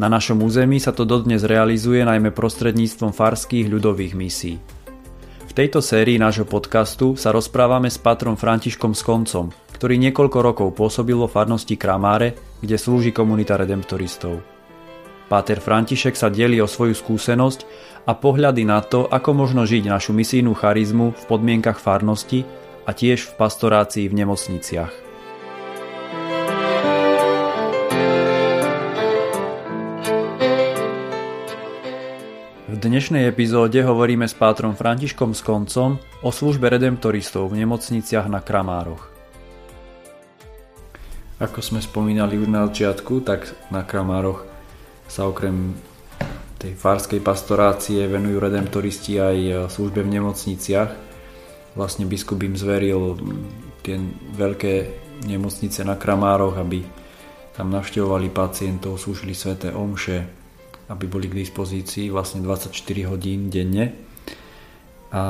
na našom území sa to dodnes realizuje najmä prostredníctvom farských ľudových misí. V tejto sérii nášho podcastu sa rozprávame s patrom Františkom Skoncom, ktorý niekoľko rokov pôsobil vo farnosti Kramáre, kde slúži komunita redemptoristov. Páter František sa delí o svoju skúsenosť a pohľady na to, ako možno žiť našu misijnú charizmu v podmienkach farnosti a tiež v pastorácii v nemocniciach. Dnešnej epizóde hovoríme s pátrom Františkom Skoncom o službe redemptoristov v nemocniciach na Kramároch. Ako sme spomínali už na začiatku, tak na Kramároch sa okrem tej farskej pastorácie venujú redemptoristi aj službe v nemocniciach. Vlastne biskup im zveril tie veľké nemocnice na Kramároch, aby tam navštevovali pacientov, slúžili sveté omše, aby boli k dispozícii vlastne 24 hodín denne. A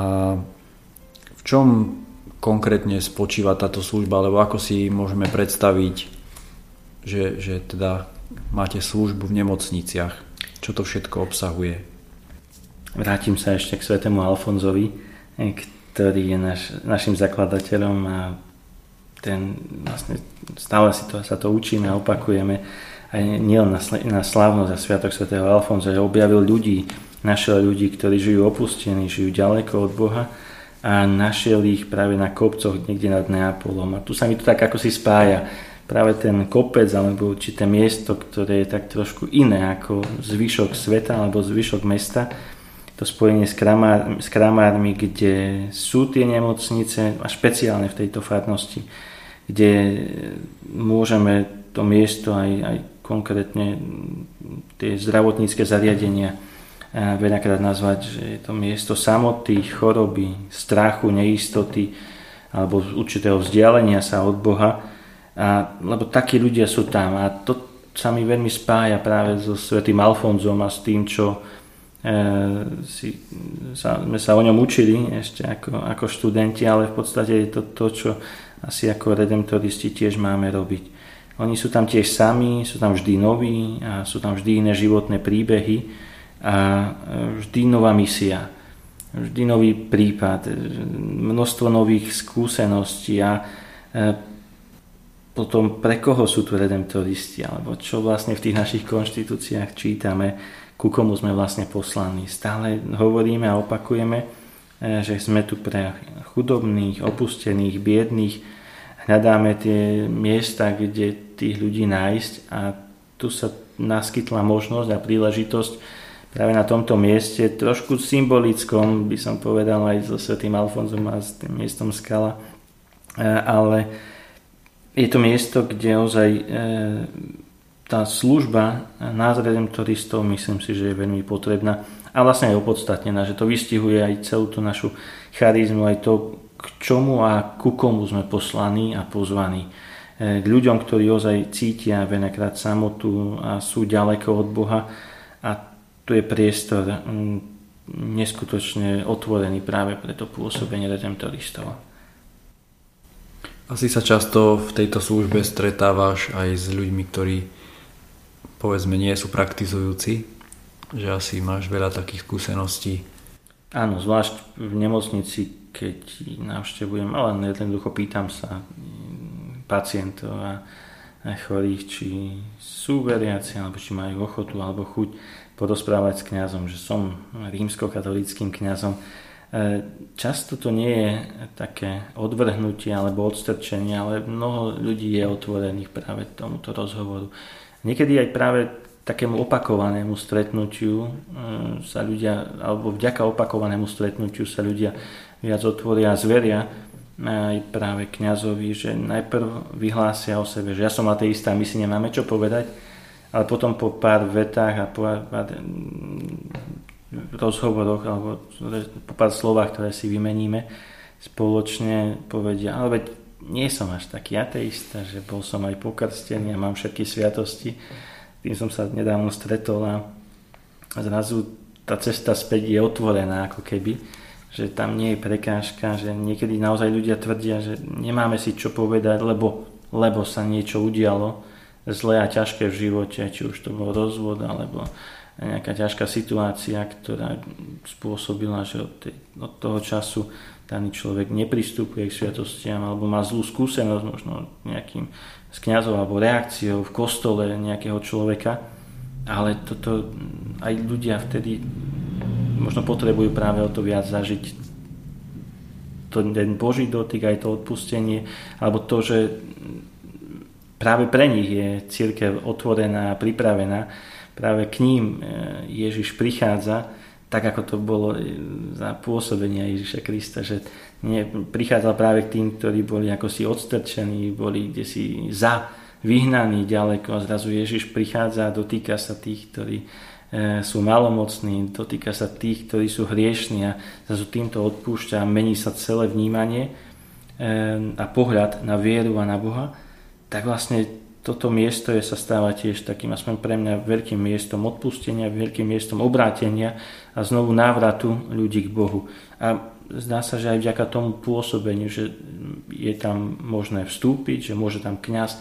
v čom konkrétne spočíva táto služba, alebo ako si môžeme predstaviť, že, že teda máte službu v nemocniciach, čo to všetko obsahuje? Vrátim sa ešte k svetému Alfonzovi, ktorý je naš, našim zakladateľom a ten vlastne stále si to, sa to učíme a opakujeme aj nielen na, na slávnosť a sviatok svätého Alfonza, že objavil ľudí, našiel ľudí, ktorí žijú opustení, žijú ďaleko od Boha a našiel ich práve na kopcoch niekde nad Neapolom. A tu sa mi to tak ako si spája práve ten kopec alebo určité miesto, ktoré je tak trošku iné ako zvyšok sveta alebo zvyšok mesta, to spojenie s, kramár, s kramármi, kde sú tie nemocnice a špeciálne v tejto farnosti, kde môžeme to miesto aj, aj konkrétne tie zdravotnícke zariadenia veľakrát nazvať, že je to miesto samoty, choroby, strachu, neistoty alebo určitého vzdialenia sa od Boha. A, lebo takí ľudia sú tam a to sa mi veľmi spája práve so svetým Alfonzom a s tým, čo e, si, sa, sme sa o ňom učili ešte ako, ako študenti, ale v podstate je to to, čo asi ako redemptoristi tiež máme robiť. Oni sú tam tiež sami, sú tam vždy noví a sú tam vždy iné životné príbehy a e, vždy nová misia, vždy nový prípad, e, množstvo nových skúseností a e, potom pre koho sú tu redemptoristi, alebo čo vlastne v tých našich konštitúciách čítame, ku komu sme vlastne poslaní. Stále hovoríme a opakujeme, že sme tu pre chudobných, opustených, biedných, hľadáme tie miesta, kde tých ľudí nájsť a tu sa naskytla možnosť a príležitosť práve na tomto mieste, trošku symbolickom, by som povedal aj so Svetým Alfonzom a s tým miestom Skala, e, ale je to miesto, kde ozaj e, tá služba nás redemptoristov myslím si, že je veľmi potrebná a vlastne aj opodstatnená, že to vystihuje aj celú tú našu charizmu, aj to, k čomu a ku komu sme poslaní a pozvaní. E, k ľuďom, ktorí ozaj cítia veľakrát samotu a sú ďaleko od Boha a tu je priestor neskutočne otvorený práve pre to pôsobenie redemptoristov. Asi sa často v tejto službe stretávaš aj s ľuďmi, ktorí povedzme nie sú praktizujúci, že asi máš veľa takých skúseností. Áno, zvlášť v nemocnici keď navštevujem, ale jednoducho pýtam sa mm, pacientov a, chorých, či sú veriaci, alebo či majú ochotu alebo chuť porozprávať s kňazom, že som rímskokatolickým kňazom. E, často to nie je také odvrhnutie alebo odstrčenie, ale mnoho ľudí je otvorených práve tomuto rozhovoru. Niekedy aj práve takému opakovanému stretnutiu e, sa ľudia, alebo vďaka opakovanému stretnutiu sa ľudia viac otvoria a zveria aj práve kňazovi, že najprv vyhlásia o sebe, že ja som ateista my si nemáme čo povedať, ale potom po pár vetách a po pár rozhovoroch alebo po pár slovách, ktoré si vymeníme, spoločne povedia, ale veď nie som až taký ateista, že bol som aj pokrstený a mám všetky sviatosti. Tým som sa nedávno stretol a zrazu tá cesta späť je otvorená ako keby, že tam nie je prekážka, že niekedy naozaj ľudia tvrdia, že nemáme si čo povedať, lebo, lebo sa niečo udialo zlé a ťažké v živote, či už to bol rozvod alebo nejaká ťažká situácia, ktorá spôsobila, že od, tej, od toho času daný človek nepristupuje k sviatostiam alebo má zlú skúsenosť možno nejakým s kniazom alebo reakciou v kostole nejakého človeka. Ale toto aj ľudia vtedy možno potrebujú práve o to viac zažiť ten Boží dotyk, aj to odpustenie, alebo to, že práve pre nich je církev otvorená a pripravená práve k ním e, Ježiš prichádza, tak ako to bolo e, za pôsobenia Ježiša Krista, že nie, prichádzal práve k tým, ktorí boli ako si odstrčení, boli kde si za, vyhnaní ďaleko a zrazu Ježiš prichádza a dotýka sa tých, ktorí e, sú malomocní, dotýka sa tých, ktorí sú hriešní a zrazu týmto odpúšťa a mení sa celé vnímanie a pohľad na vieru a na Boha, tak vlastne toto miesto je, sa stáva tiež takým, aspoň pre mňa, veľkým miestom odpustenia, veľkým miestom obrátenia a znovu návratu ľudí k Bohu. A zdá sa, že aj vďaka tomu pôsobeniu, že je tam možné vstúpiť, že môže tam kňaz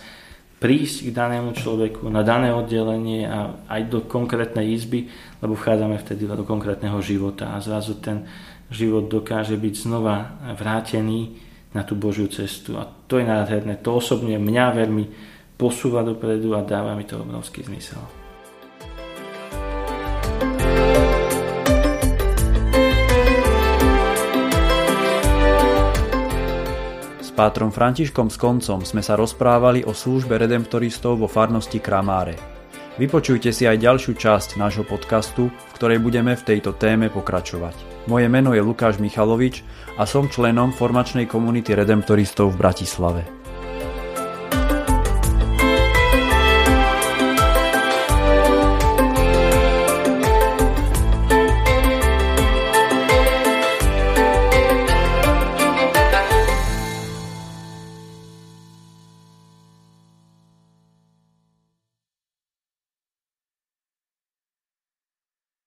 prísť k danému človeku na dané oddelenie a aj do konkrétnej izby, lebo vchádzame vtedy do konkrétneho života a zrazu ten život dokáže byť znova vrátený na tú Božiu cestu. A to je nádherné. To osobne mňa veľmi posúva dopredu a dáva mi to obrovský zmysel. S pátrom Františkom s koncom sme sa rozprávali o službe redemptoristov vo farnosti Kramáre. Vypočujte si aj ďalšiu časť nášho podcastu, v ktorej budeme v tejto téme pokračovať. Moje meno je Lukáš Michalovič a som členom formačnej komunity redemptoristov v Bratislave.